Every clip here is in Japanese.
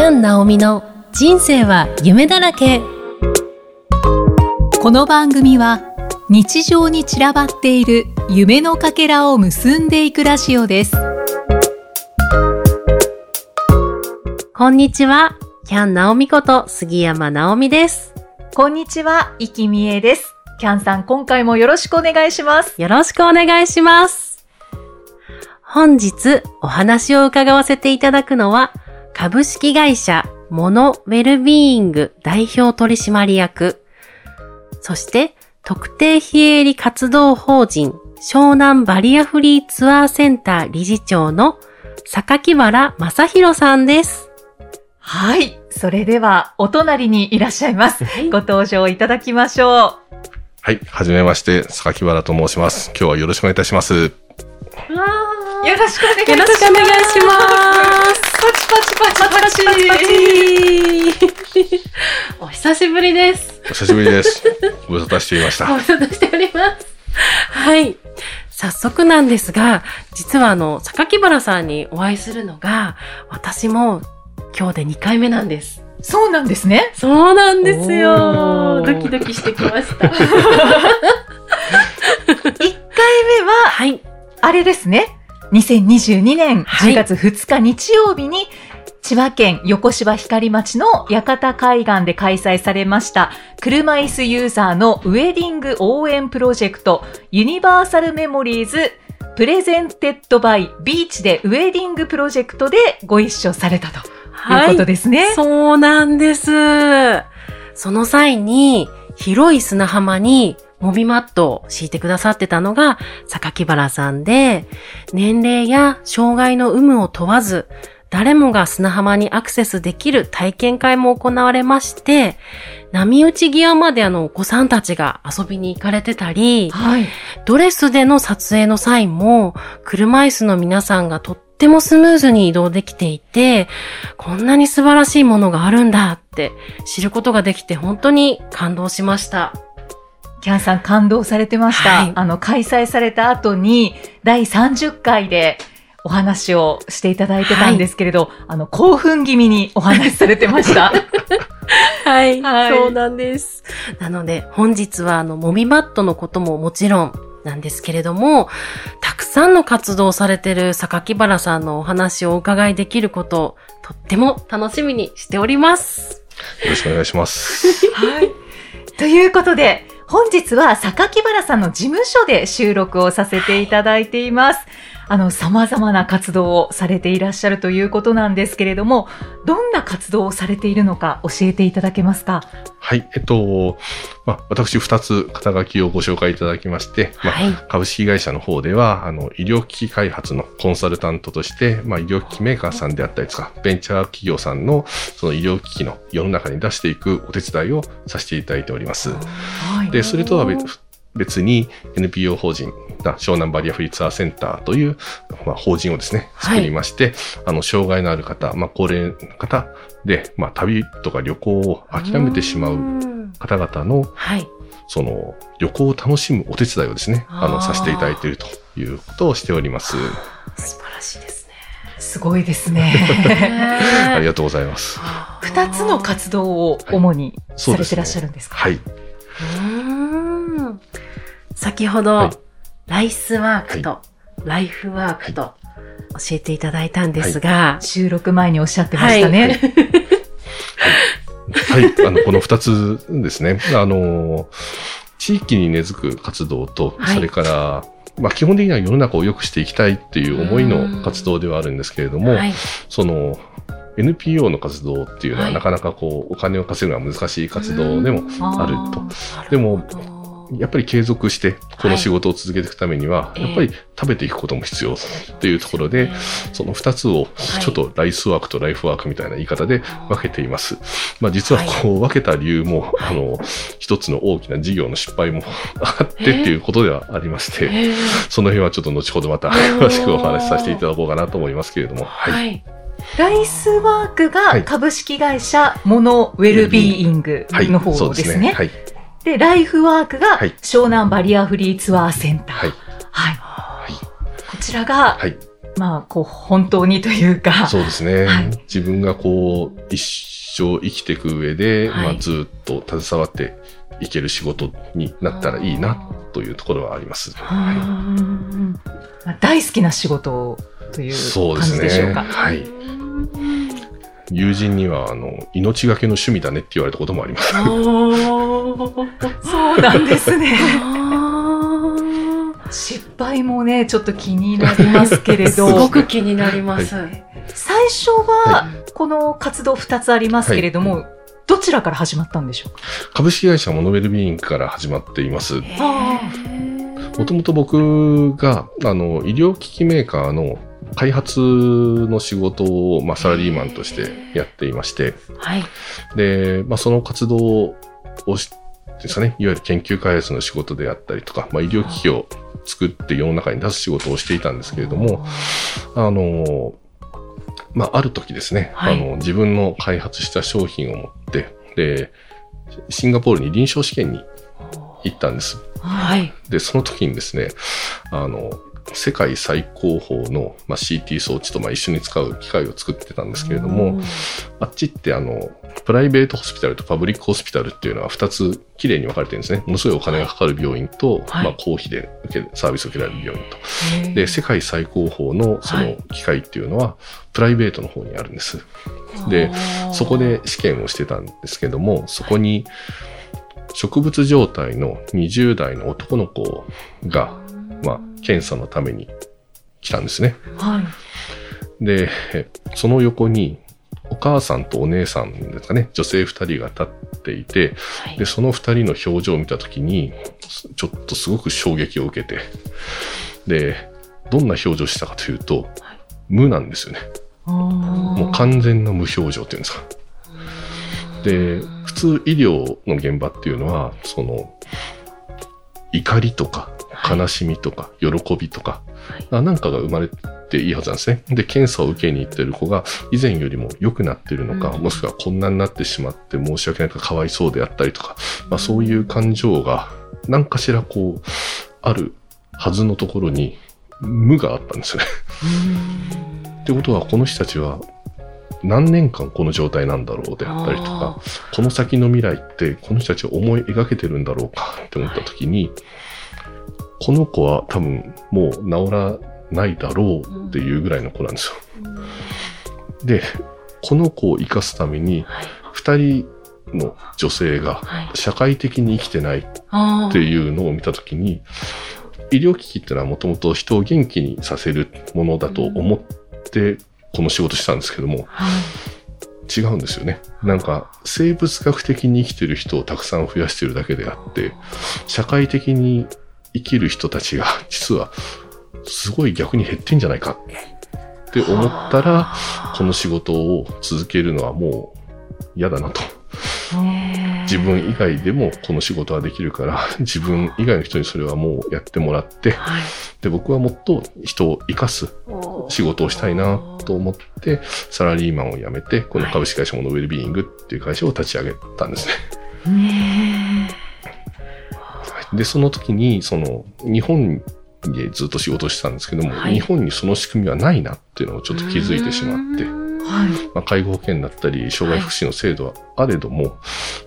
キャン・ナオミの人生は夢だらけ。この番組は日常に散らばっている夢のかけらを結んでいくラジオです。こんにちは。キャン・ナオミこと杉山ナオミです。こんにちは、いきみえです。キャンさん、今回もよろしくお願いします。よろしくお願いします。本日お話を伺わせていただくのは株式会社モノウェルビーイング代表取締役そして特定非営利活動法人湘南バリアフリーツアーセンター理事長の榊原正宏さんです。はい。それでは、お隣にいらっしゃいます。はいご登場いただきましょはい、はじめまして、榊原と申します。今日はよろしくお願いいたします。う。よろしくお願いいたします。よろしくお願いします。パチパチパチパチパチパチお久しぶりです。お久しぶりです。ご無沙汰していました。ご無沙汰しております。はい。早速なんですが、実はあの、榊原さんにお会いするのが、私も今日で2回目なんです。そうなんですね。そうなんですよ。ドキドキしてきました。1回目は、はい。あれですね。2022年はい10月2日日曜日に、千葉県横芝光町の屋形海岸で開催されました車椅子ユーザーのウェディング応援プロジェクトユニバーサルメモリーズプレゼンテッドバイビーチでウェディングプロジェクトでご一緒されたということですね。そうなんです。その際に、広い砂浜に、モビマットを敷いてくださってたのが、榊原さんで、年齢や障害の有無を問わず、誰もが砂浜にアクセスできる体験会も行われまして、波打ち際まであのお子さんたちが遊びに行かれてたり、はい。ドレスでの撮影の際も、車椅子の皆さんがとってもスムーズに移動できていて、こんなに素晴らしいものがあるんだって知ることができて本当に感動しました。キャンさん感動されてました。はいあの、開催された後に、第30回でお話をしていただいてたんですけれど、あの、興奮気味にお話しされてました。はい、はいそうなんです。なので本日はあの、モビマットのことももちろんなんですけれども、たくさんの活動をされてる榊原さんのお話をお伺いできることをとっても楽しみにしております。よろしくお願いします。はい。ということで、本日は榊原さんの事務所で収録をさせていただいています。あの、様々な活動をされていらっしゃるということなんですけれども、どんな活動をされているのか教えていただけますか？はい、えっと、まあ、私二つ肩書きをご紹介いただきまして、まあ、はい。株式会社の方では、あの、医療機器開発のコンサルタントとして、まあ、医療機器メーカーさんであったりとか、ベンチャー企業さんの、その医療機器の世の中に出していくお手伝いをさせていただいております。はいで、それとは別別に NPO 法人、な湘南バリアフリーツアーセンターという、まあ、法人をですね、はい作りまして、あの、障害のある方、まあ、高齢の方で、まあ、旅とか旅行を諦めてしまううん方々の、はい。その、旅行を楽しむお手伝いをですね、あの、させていただいているということをしております。素晴らしいですね。すごいですね。ありがとうございます。二つの活動を主にされてらっしゃるんですか、はい。うーん先ほど、はい。ライスワークと、ライフワークと教えていただいたんですが、収録前におっしゃってましたね。はい。あの、この二つですね。あの、地域に根付く活動と、はい。それから、まあ、基本的には世の中を良くしていきたいっていう思いの活動ではあるんですけれども、はい。その、NPO の活動っていうのははい。なかなかこう、お金を稼ぐのは難しい活動でもあると。でもやっぱり継続してこの仕事を続けていくためには、いやっぱり食べていくことも必要っていうところで、その二つをちょっとライスワークとライフワークみたいな言い方で分けています。まあ実はこう分けた理由も、あの、一つの大きな事業の失敗も あってっていうことではありまして、えーその辺はちょっと後ほどまた詳しくお話しさせていただこうかなと思いますけれども、はい。はい。ライスワークはいが株式会社モノウェルビーイングはい。の方そうですね。はい。で、ライフワークがはい湘南バリアフリーツアーセンター。はい。はい。はい。こちらがはい。まあ、こう、本当にというか。そうですね。はい自分がこう、一生生きていく上で、はいまあ、ずっと携わっていける仕事になったらいいなというところはあります。はうんまあ大好きな仕事といい、う。感じでしょうか。はい。友人には、あの、命がけの趣味だねって言われたこともあります。そうなんですね。失敗もね、ちょっと気になりますけれど。すごく気になります。最初は、この活動2つありますけれども、どちらから始まったんでしょうか？株式会社モノウェルビーイングから始まっています。あもともと僕が、あの、医療機器メーカーの開発の仕事を、まあ、サラリーマンとしてやっていまして、はい。で、まあ、その活動をし、ですかね、いわゆる研究開発の仕事であったりとか、まあ、医療機器を作って世の中に出す仕事をしていたんですけれども、あの、まあ、ある時ですね、はいあの、自分の開発した商品を持って、で、シンガポールに臨床試験に行ったんです。はい。で、その時にですね、あの、世界最高峰の、まあ、CT 装置とまあ一緒に使う機械を作ってたんですけれども、あっちってあの、プライベートホスピタルとパブリックホスピタルっていうのは2つきれいに分かれてるんですね。ものすごいお金がかかる病院と、はいまあ公費で受けサービスを受けられる病院と。ーで、世界最高峰のその機械っていうのは、プライベートの方にあるんです。で、そこで試験をしてたんですけども、そこに植物状態の20代の男の子が、まあ、検査のために来たんですね。はい。で、その横に、お母さんとお姉さんですかね、女性二人が立っていて、はいで、その二人の表情を見たときに、ちょっとすごく衝撃を受けて、で、どんな表情したかというと、無なんですよね。ももう完全な無表情っていうんですか。で、普通医療の現場っていうのは、その、怒りとか、悲しみとか、喜びとか、あなんかが生まれていいはずなんですね。で、検査を受けに行ってる子が以前よりも良くなってるのか、うん。もしくはこんなになってしまって申し訳ないとか、かわいそうであったりとか、まあそういう感情が、何かしらこう、あるはずのところに、無があったんですよね。ってことは、この人たちは、何年間この状態なんだろうであったりとか、この先の未来ってこの人たちを思い描けてるんだろうかって思った時に、この子は多分もう治らないだろうっていうぐらいの子なんですよ。で、この子を生かすために、はい。二人の女性がはい。社会的に生きてないあっていうのを見たときに、医療機器ってのはもともと人を元気にさせるものだと思って、この仕事したんですけども、違うんですよね。なんか、生物学的に生きてる人をたくさん増やしてるだけであって、社会的に生きる人たちが、実は、すごい逆に減ってんじゃないかって思ったら、この仕事を続けるのはもう嫌だなと。自分以外でもこの仕事はできるから、自分以外の人にそれはもうやってもらって、はい。で、僕はもっと人を生かす仕事をしたいなと思って、サラリーマンを辞めて、この株式会社モノウェルビーイングっていう会社を立ち上げたんですね。はいで、その時に、その、日本でずっと仕事をしてたんですけども、はい日本にその仕組みはないなっていうのをちょっと気づいてしまって、はい。まあ、介護保険だったり、障害福祉の制度はあれども、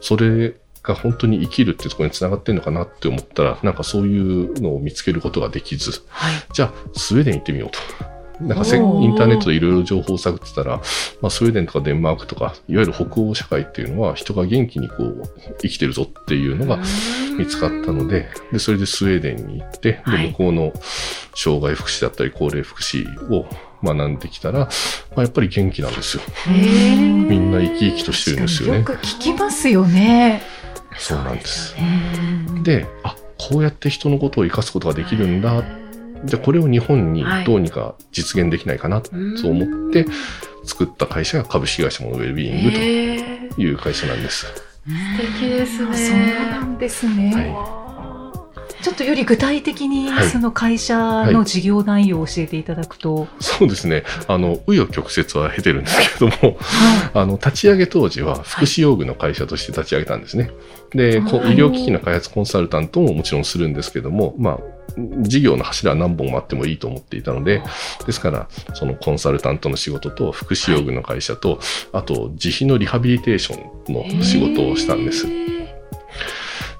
それが本当に生きるっていうところにつながってるのかなって思ったら、なんかそういうのを見つけることができず、はい。じゃあ、スウェーデン行ってみようと。なんかせインターネットでいろいろ情報を探ってたら、まあ、スウェーデンとかデンマークとか、いわゆる北欧社会っていうのは人が元気にこう生きてるぞっていうのが見つかったので、で、それでスウェーデンに行って、はいで、向こうの障害福祉だったり高齢福祉を学んできたら、まあ、やっぱり元気なんですよ。みんな生き生きとしてるんですよねよく聞きますよね。そうなんです。で、あ、こうやって人のことを生かすことができるんだ。じゃあこれを日本にどうにか実現できないかなと思って作った会社が株式会社モノウェルビーイングという会社なんです。素敵ですね。そうなんですね。はちょっとより具体的にはいその会社の事業内容を教えていただくと。そうですね。あの、紆余曲折は経てるんですけれども、あの、立ち上げ当時は福祉用具の会社として立ち上げたんですね。で、医療機器の開発コンサルタントももちろんするんですけども、まあ、事業の柱は何本もあってもいいと思っていたので、ですから、そのコンサルタントの仕事と、福祉用具の会社と、あと、自費のリハビリテーションの仕事をしたんです。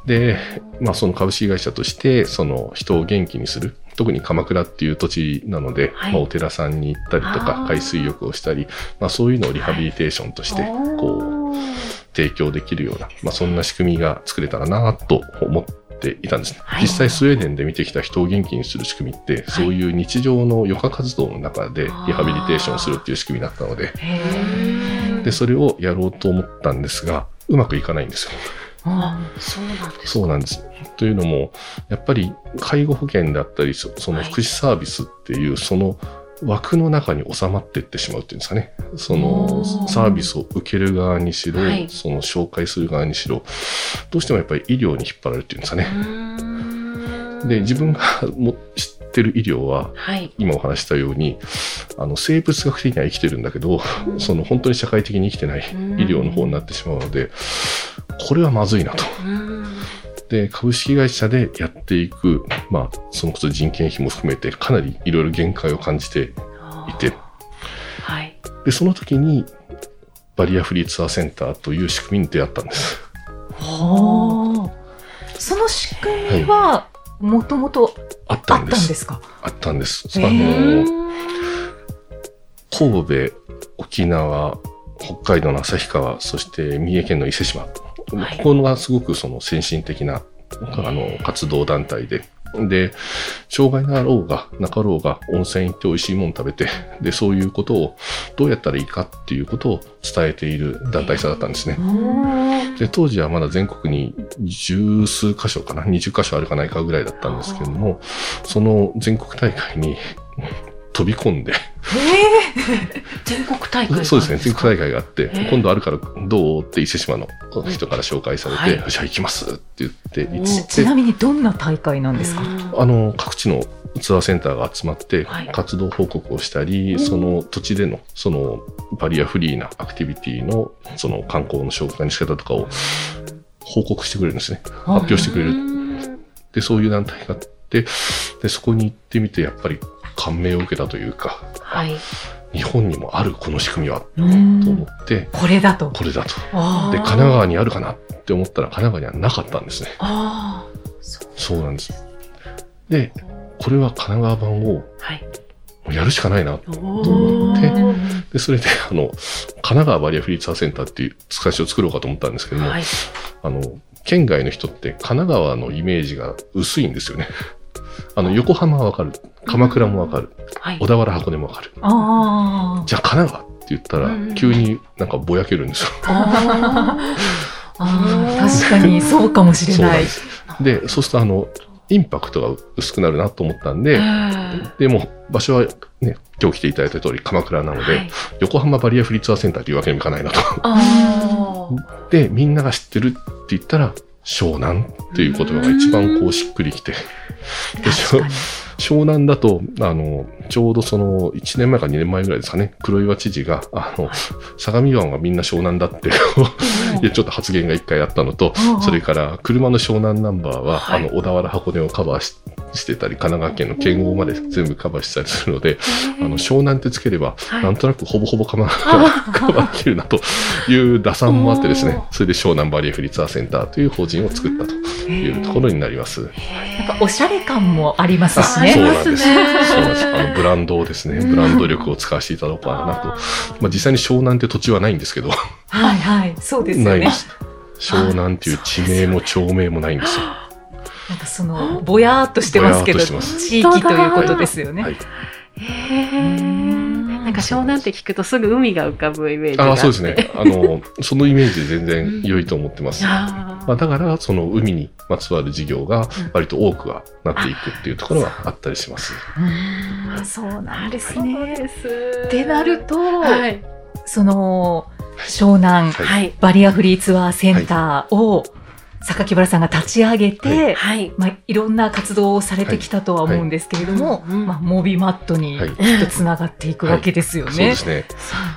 で、まあ、その株式会社として、その人を元気にする。特に鎌倉っていう土地なので、はい。まあ、お寺さんに行ったりとあかー、海水浴をしたり、まあ、そういうのをリハビリテーションとして、こう、提供できるような、まあ、そんな仕組みが作れたらなと思っていたんですね。はい実際スウェーデンで見てきた人を元気にする仕組みって、そういう日常の余暇活動の中でリハビリテーションするっていう仕組みだったので、へで、それをやろうと思ったんですが、うまくいかないんですよ。あ、そうなんです。そうなんです。というのも、やっぱり介護保険であったり、そそのはい福祉サービスっていう、その枠の中に収まっていってしまうっていうんですかね。そのサービスを受ける側にしろ、はいその紹介する側にしろ、どうしてもやっぱり医療に引っ張られるっていうんですかね。で、自分がも知ってる医療は、はい。今お話ししたように、あの、生物学的には生きてるんだけど、その本当に社会的に生きてない医療の方になってしまうので、これはまずいなと。うんで、株式会社でやっていく、まあ、そのこと人件費も含めて、かなりいろいろ限界を感じていて、はい。で、その時に、バリアフリーツアーセンターという仕組みに出会ったんです。ーその仕組みは、もともとあったんです。か？あったんです。へあーの、神戸、沖縄、北海道の旭川、そして三重県の伊勢島。はいここがすごくその先進的なあの活動団体で。で、障害があろうがなかろうが温泉行って美味しいもの食べて、で、そういうことをどうやったらいいかっていうことを伝えている団体さだったんですね。で、当時はまだ全国に十数箇所かな、20箇所あるかないかぐらいだったんですけれども、その全国大会に飛び込んで、全国大会 そうですね、全国大会。会があってえ、今度あるからどう？って伊勢島の人から紹介されて、はい。よっしゃ、行きますって言って、行って、ちなみにどんな大会なんですか？あの、各地のツアーセンターが集まってはい、活動報告をしたり、その土地での、そのバリアフリーなアクティビティの、その観光の紹介の仕方とかを報告してくれるんですね。発表してくれる。で、そういう団体があって、で、そこに行ってみて、やっぱり感銘を受けたというか、はい。日本にもあるこの仕組みは、とうん思って、これだと。これだと。あで、神奈川にあるかなって思ったら、神奈川にはなかったんですね。ああ、そう。そうなんです。で、これは神奈川版をはい。やるしかないな。お思ってーで、それで、あの、神奈川バリアフリーツアーセンターっていう使い手を作ろうかと思ったんですけども、はい。あの、県外の人って神奈川のイメージが薄いんですよね。あの、横浜はわかる。鎌倉もわかる。はい小。田原箱根もわかる。じゃあ神奈川って言ったらうん、急になんかぼやけるんですよ。あ 確かにそうかもしれないそうで。そうするとあの、インパクトが薄くなるなと思ったんで、ーでも場所はね、今日来ていただいた通り鎌倉なので、はい横浜バリアフリーツアーセンターというわけにもいかないなと。で、みんなが知ってるって言ったら、湘南っていう言葉が一番こうしっくりきて。湘南だと、あの、ちょうどその1年前か2年前ぐらいですかね、黒岩知事が、あの、相模湾はみんな湘南だって、いやちょっと発言が一回あったのとそれから車の湘南ナンバーは、はいあの、小田原箱根をカバーししてたり、神奈川県の県央まで全部カバーしたりするので、あの、湘南ってつければ、はいなんとなくほぼほぼ神奈川がカバー できるなという打算もあってですねお、それで湘南バリアフリーツアーセンターという法人を作ったというところになります。なんかおしゃれ感もありますしあね。そうなんです。そうなんです。あの、ブランドをですね、ブランド力を使わせていただこうかなと。まあ、実際に湘南って土地はないんですけど、はいはい。そうですよねないんで。す。湘南っていう地名も町名もないんですよ。なんかその、ぼやーっとしてますけど、地域ということですよね。はい。へーなんか湘南って聞くとすぐ海が浮かぶイメージがあああ、って。そうですね。あの、そのイメージで全然良いと思ってます。まあ、だから、その海にまつわる事業が割と多くはなっていくっていうところはあったりします。うんそうなんですね。ってなると、はい。その、湘南はい。はい。バリアフリーツアーセンターを榊原さんが立ち上げて、はい。まあ、いろんな活動をされてきたとは思うんですけれども、はい。うんまあ、モビマットにはい。きっとつながっていくわけですよね。そうですね。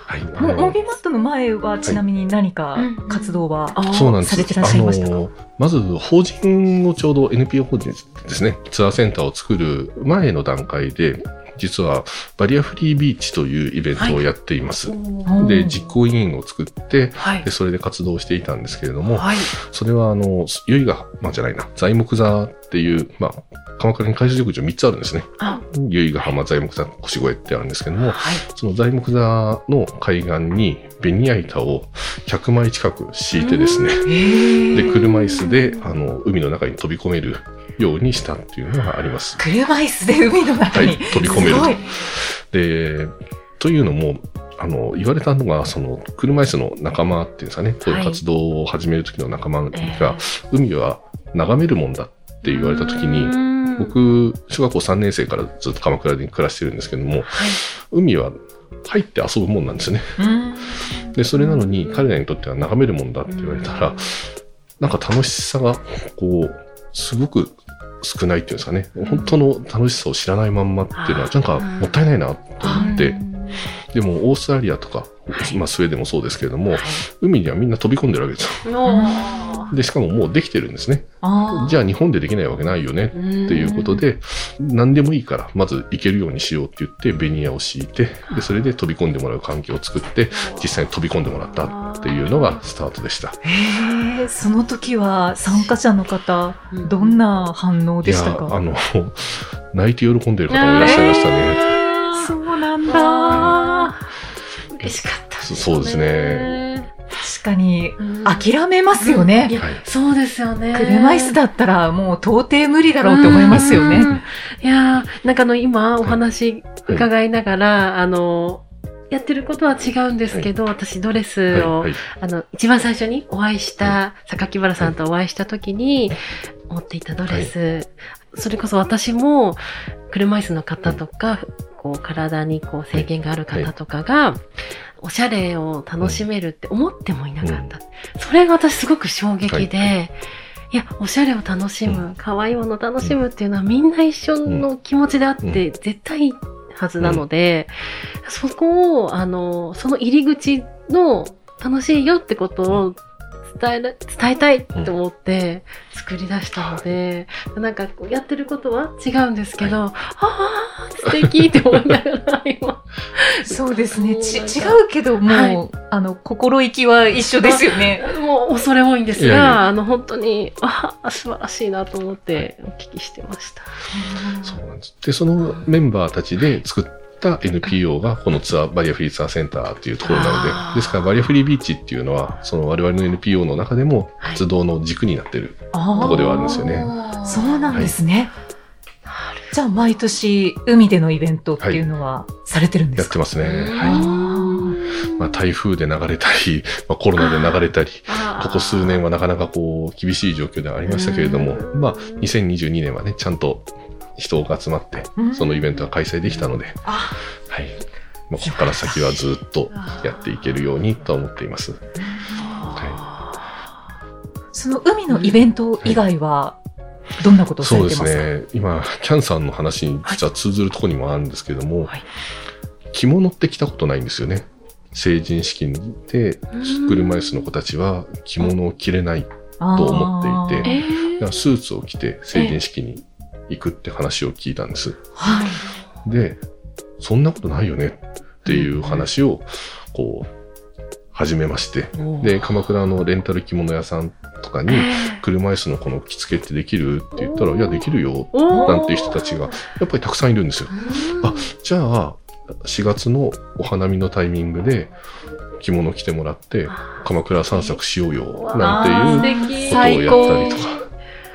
はい。あものモビマットの前はちなみに何か活動は、あそうなん。です。されてらっしゃいましたか？あのまず、法人をちょうど NPO 法人ですね、ツアーセンターを作る前の段階で、実はバリアフリービーチというイベントをやっています。うんで、実行委員を作って、はいで、。それで活動していたんですけれども、はい。それは、あの、由比ヶ浜じゃないな、材木座っていう、まあ、鎌倉に海水浴場3つあるんですね。あ、由比ヶ浜、材木座、腰越ってあるんですけども、はい。その材木座の海岸にベニヤ板を100枚近く敷いてですね、で、車椅子で、あの、海の中に飛び込めるようにしたっていうのがあります。車椅子で海の中に、はい飛び込める。すごい。で、というのも、あの、言われたのが、その、車椅子の仲間っていうんですかね、こういう活動を始める時の仲間が、海は眺めるもんだって言われた時に、に、僕、小学校3年生からずっと鎌倉に暮らしてるんですけども、はい。海は入って遊ぶもんなんですよね。うん。で、それなのに彼らにとっては眺めるもんだって言われたら、なんか楽しさが、こう、すごく少ないっていうんですかね。本当の楽しさを知らないまんまっていうのは、なんかもったいないなと思って、でもオーストラリアとか、まあスウェーデンもそうですけれども、海にはみんな飛び込んでるわけですよ。ので、しかももうできてるんですね。じゃあ日本でできないわけないよねっていうこと、で、何でもいいから、まず行けるようにしようって言って、ベニヤを敷いて、で、それで飛び込んでもらう環境を作って、実際に飛び込んでもらったっていうのがスタートでした。へえその時は参加者の方、うんどんな反応でしたか？あの、泣いて喜んでる方もいらっしゃいましたね。そうなんだ嬉しかったそそうですね。確かにうん。諦めますよね。い、やはい。そうですよね。車椅子だったらもう到底無理だろうって思いますよね。うん。いやーなんかあの今お話伺いながら、あの、やってることは違うんですけど、私ドレスはい、を、はい。あの、一番最初にお会いした、榊原さんとお会いした時に、持っていたドレス、それこそ私も、車椅子の方とか、こう、体にこう制限がある方とかが、おしゃれを楽しめるって思ってもいなかった。それが私すごく衝撃で、い、や、おしゃれを楽しむ、可愛いものを楽しむっていうのはみんな一緒の気持ちであって、絶対いいはずなので、そこを、あの、その入り口の楽しいよってことを伝える、伝えたいと思って作り出したので、なんかこうやってることは違うんですけど、ああ、素敵って思いながら今。そうですね。ち違うけども、はいあの、心意気は一緒ですよね。もう恐れ多いんですが、いやいやあの本当に、ああ、素晴らしいなと思ってお聞きしてました。そうなんです。で、そのメンバーたちで作った NPO がこのツアー、バリアフリーツアーセンターっていうところなのでですからバリアフリービーチっていうのは、その我々の NPO の中でもはい活動の軸になってる。あとこではあるんですよねそうなんですね。じゃあ、毎年、海でのイベントっていうのはされてるんですか、やってますね。うんはい。い。まあ台風で流れたり、まあコロナで流れたり、ここ数年はなかなかこう厳しい状況ではありましたけれども、うまあ2022年はね、ちゃんと人が集まってうん、そのイベントが開催できたので、あはい。まあ、ここから先はずっとやっていけるようにと思っています。その海のイベント以外は、どんなことをさそうでれてますすか、ね。今、キャンさんの話に実は通ずるところにもあるんですけども、はい着物って着たことないんですよね。成人式でうん車椅子の子たちは着物を着れない。と思っていてえだからスーツを着て成人式に行くって話を聞いたんです。はい。で、そんなことないよねっていう話を、こう、始めまして。ーで、鎌倉のレンタル着物屋さんとかに、車椅子のこの着付けってできるって言ったら、いや、できるよ、なんていう人たちが、やっぱりたくさんいるんですよ。あじゃあ、4月のお花見のタイミングで、着物着てもらって、鎌倉散策しようよ、なんていうことをやったりとか。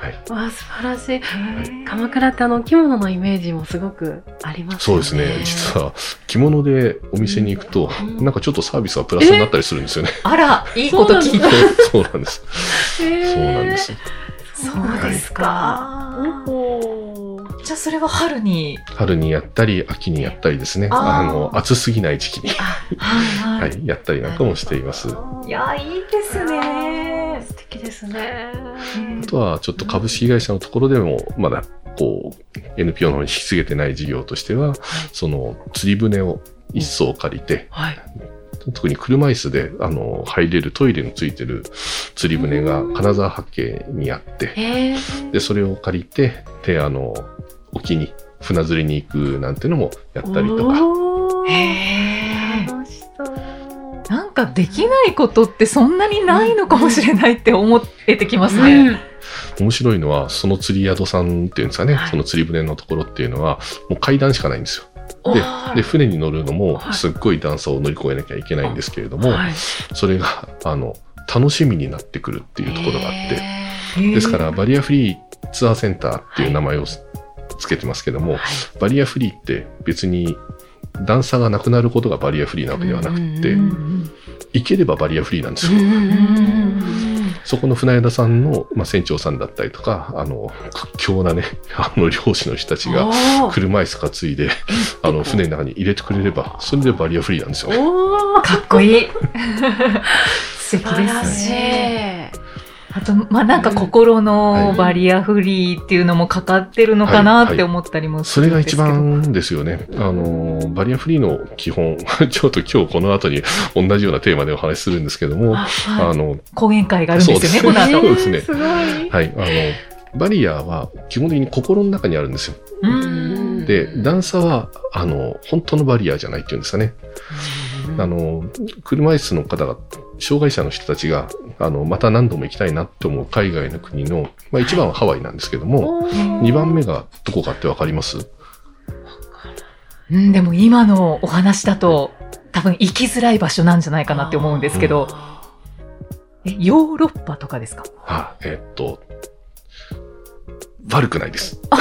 はい。わあ素晴らしい。鎌倉ってあの着物のイメージもすごくありますよね。そうですね。実は、着物でお店に行くと、うんなんかちょっとサービスがプラスになったりするんですよね。あら、いいこと聞いた。そうなんです。そうなんです。そうですか。じじゃあそれは春に。春にやったり、秋にやったりですね。あの、暑すぎない時期に、はいはい、やったりなんかもしています。いや、いいですね。素敵ですね。あとは、ちょっと株式会社のところでも、まだ、こう、NPO の方に引き継げてない事業としては、その、釣り船を一艘借りて、はい。特に車椅子で、あの、入れるトイレのついてる釣り船が金沢八景にあって。で、それを借りて、で、あの、沖に船釣りに行くなんてのもやったりとか。なんかできないことってそんなにないのかもしれないって思えてきますね。うん。面白いのは、その釣り宿さんっていうんですかね、はい。その釣り船のところっていうのは、もう階段しかないんですよ。でで、船に乗るのもはい。すっごい段差を乗り越えなきゃいけないんですけれども、はい。それが、あの、楽しみになってくるっていうところがあって、ですから、バリアフリーツアーセンターっていう名前をつけてますけども、はい。バリアフリーって別に段差がなくなることがバリアフリーなわけではなくって、うんうんうん行ければバリアフリーなんですよ。うんうんうんそこの船宿さんの、まあ、船長さんだったりとか、あの、屈強なね、あの、漁師の人たちが、車椅子担いで、あの、船の中に入れてくれれば、それでバリアフリーなんですよかっこいい。素敵で素晴らしすね。い。あと、まあ、なんか心のバリアフリーっていうのもかかってるのかなって思ったりもすそれが一るんですけど。番ですよね。あの、バリアフリーの基本、ちょっと今日この後に同じようなテーマでお話しするんですけども、ああの、講演会があるんですよね、この後。そうですねすごい。はい、あの、バリアは基本的に心の中にあるんですよ。うんで、段差は、あの、本当のバリアじゃないっていうんですかね。あの、車椅子の方が、障害者の人たちが、あの、また何度も行きたいなって思う海外の国の、まあ一番はハワイなんですけども、おー二番目がどこかってわかります？うん、でも今のお話だと、多分行きづらい場所なんじゃないかなって思うんですけど、えヨーロッパとかですか？あ、えっと、悪くないです。あ、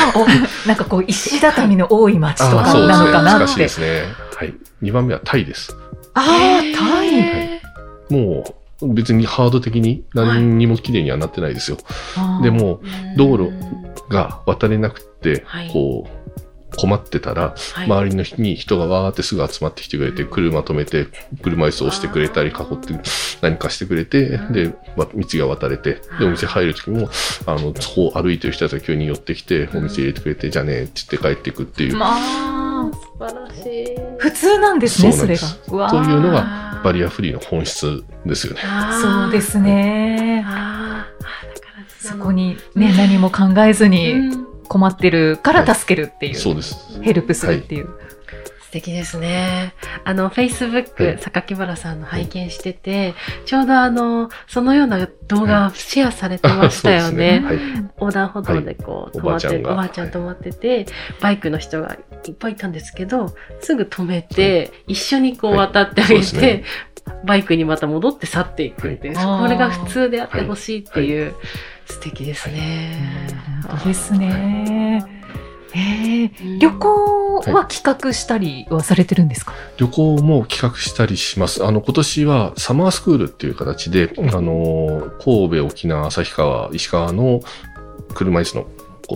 なんかこう、石畳の多い街とあかそうですね。なのかな難しいでって。すね。はい。二番目はタイです。ああ、タイ。へもう、別にハード的に何にも綺麗にはなってないですよ。あー。で、も、ー道路が渡れなくてはい、こう、困ってたら、はい。周りの人に人がわーってすぐ集まってきてくれて、車止めて、車椅子を押してくれたり、囲って何かしてくれて、で、わ道が渡れて、で、お店入る時も、あの、そこを歩いてる人たちが急に寄ってきて、お店入れてくれて、じゃあね、って言って帰っていくっていう、まあ、素晴らしい。普通なんですね、それがなんです。ういうのがバリアフリーの本質ですよね。そうです。ね。あーあー、だからそこにね、何も考えずにうん困ってるから助けるっていう。そうです。ヘルプするっていう。素敵ですね。あの、Facebook、はい。榊原さんの拝見してて、ちょうどあの、そそのような動画シェアされてましたよ ね。はい。横断歩道でこう、はい。止まって、おばあちゃんが。おばあちゃん止まってて、バイクの人がいっぱいいたんですけど、すぐ止めて、一緒にこうはい渡ってあげてね、バイクにまた戻って去っていくっていう、はい。これが普通であってほしいっていう、素敵ですね。本当ですね。えー。うん。旅行は企画したりはされてるんですか、旅行も企画したりします。あの、今年はサマースクールっていう形で、あの、神戸、沖縄、旭川、石川の車椅子の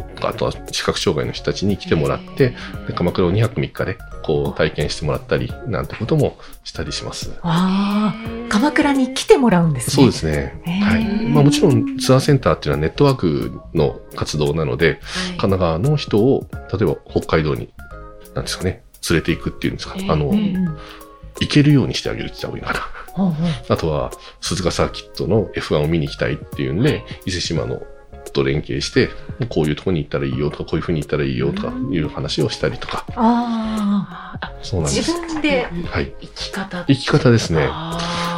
子あとは視覚障害の人たちに来てもらって、で鎌倉を2泊3日でこう体験してもらったりなんてこともしたりします。ああ、鎌倉に来てもらうんですね。そうですね。はい。まあもちろんツアーセンターっていうのはネットワークの活動なので、神奈川の人を例えば北海道に、なんですかね、連れていくっていうんですか、えーあの、行けるようにしてあげるって言った方がいいのかな。あとは、鈴鹿サーキットの F1 を見に行きたいっていうんで、伊勢島のと連携して、こういうとこに行ったらいいよとか、こういうふうに行ったらいいよとかいう話をしたりとか、ああそうなんです。自分ではい。生き方生き方ですね。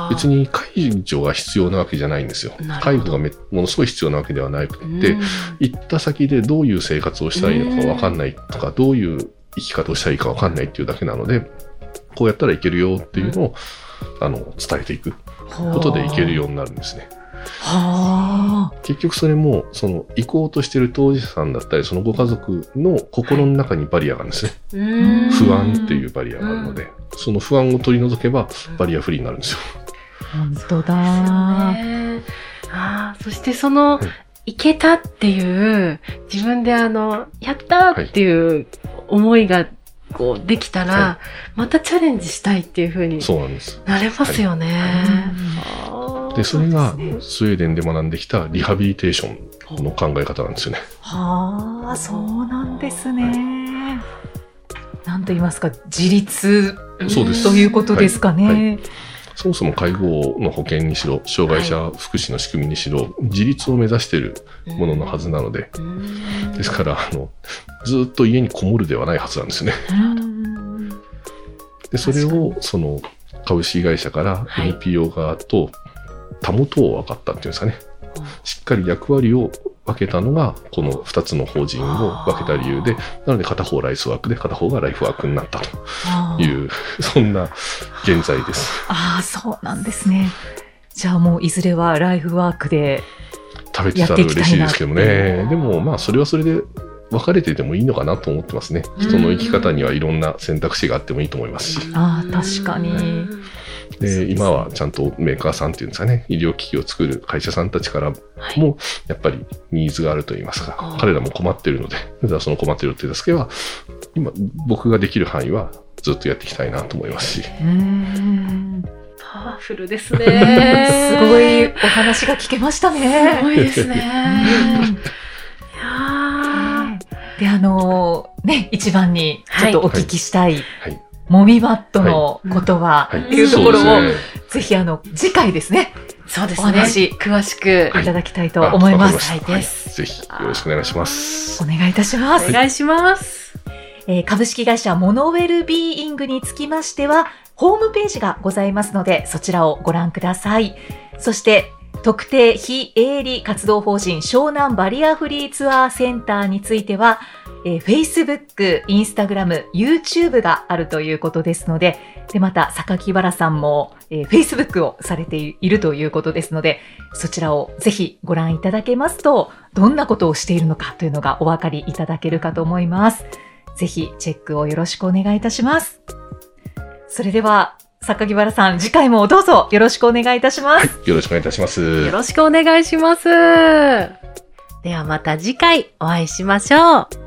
別に介助が必要なわけじゃないんですよ。介護がめものすごい必要なわけではなくて、うん。行った先でどういう生活をしたらいいのかわかんないとか、どういう生き方をしたらいいかわかんないっていうだけなので、こうやったらいけるよっていうのを、あの、伝えていくことでいけるようになるんですね。はあ。結局それも、その、行こうとしてる当事者さんだったり、そのご家族の心の中にバリアがあるんですね。うん不安っていうバリアがあるので、その不安を取り除けば、バリアフリーになるんですよ。本当だ。ねああ、そしてそのはい、いけたっていう、自分であの、やったっていう思いが、こう、できたら、はまたチャレンジしたいっていう風にそうなんです。なれますよね。あーで、それがスウェーデンで学んできたリハビリテーションの考え方なんですよね。はあ、そうなんですね。なんと言いますか、自立そうです。ということですかね。そもそも介護の保険にしろ、障害者福祉の仕組みにしろ、自立を目指しているもののはずなので、うん。ですから、あの、ずっと家にこもるではないはずなんですよね。うん。で、それ確を、その、株式会社からはい。NPO 側と保とう分かったっていうんですかね。しっかり役割を分けたのが、この2つの法人を分けた理由で、なので片方ライスワークで片方がライフワークになったという、そんな現在です。あー、そうなんですね。じゃあもういずれはライフワークで。食べてたら嬉しいですけど。ねでもまあそれはそれで分かれててもいいのかなと思ってますね。人の生き方にはいろんな選択肢があってもいいと思いますし。あー確かにうんで、今はちゃんとメーカーさんっていうんですかね、医療機器を作る会社さんたちからも、やっぱりニーズがあると言いますかあー、彼らも困ってるので、その困ってる手助けは、今、僕ができる範囲はずっとやっていきたいなと思いますし。うん。パワフルですね。すごいお話が聞けましたね。すごいですね。で、あのーね、一番にちょっとお聞きしたい、はい。もみバットのことは、はい。っていうところを、そうですねぜひあの、次回ですね、ーそうですね。お話詳しくいただきたいと思いますはいぜひよろしくお願いします。お願いいたします。お願いします。えー株式会社モノウェルビーイングにつきましては、ホームページがございますので、そちらをご覧ください。そして、特定非営利活動法人湘南バリアフリーツアーセンターについては、えー Facebook、Instagram、YouTube があるということですので、で、また、榊原さんも、えー Facebook をされているということですので、そちらをぜひご覧いただけますと、どんなことをしているのかというのがお分かりいただけるかと思います。ぜひチェックをよろしくお願いいたします。それでは、榊原さん、次回もどうぞよろしくお願いいたします。はい。よろしくお願いいたします。よろしくお願いします。ではまた次回お会いしましょう。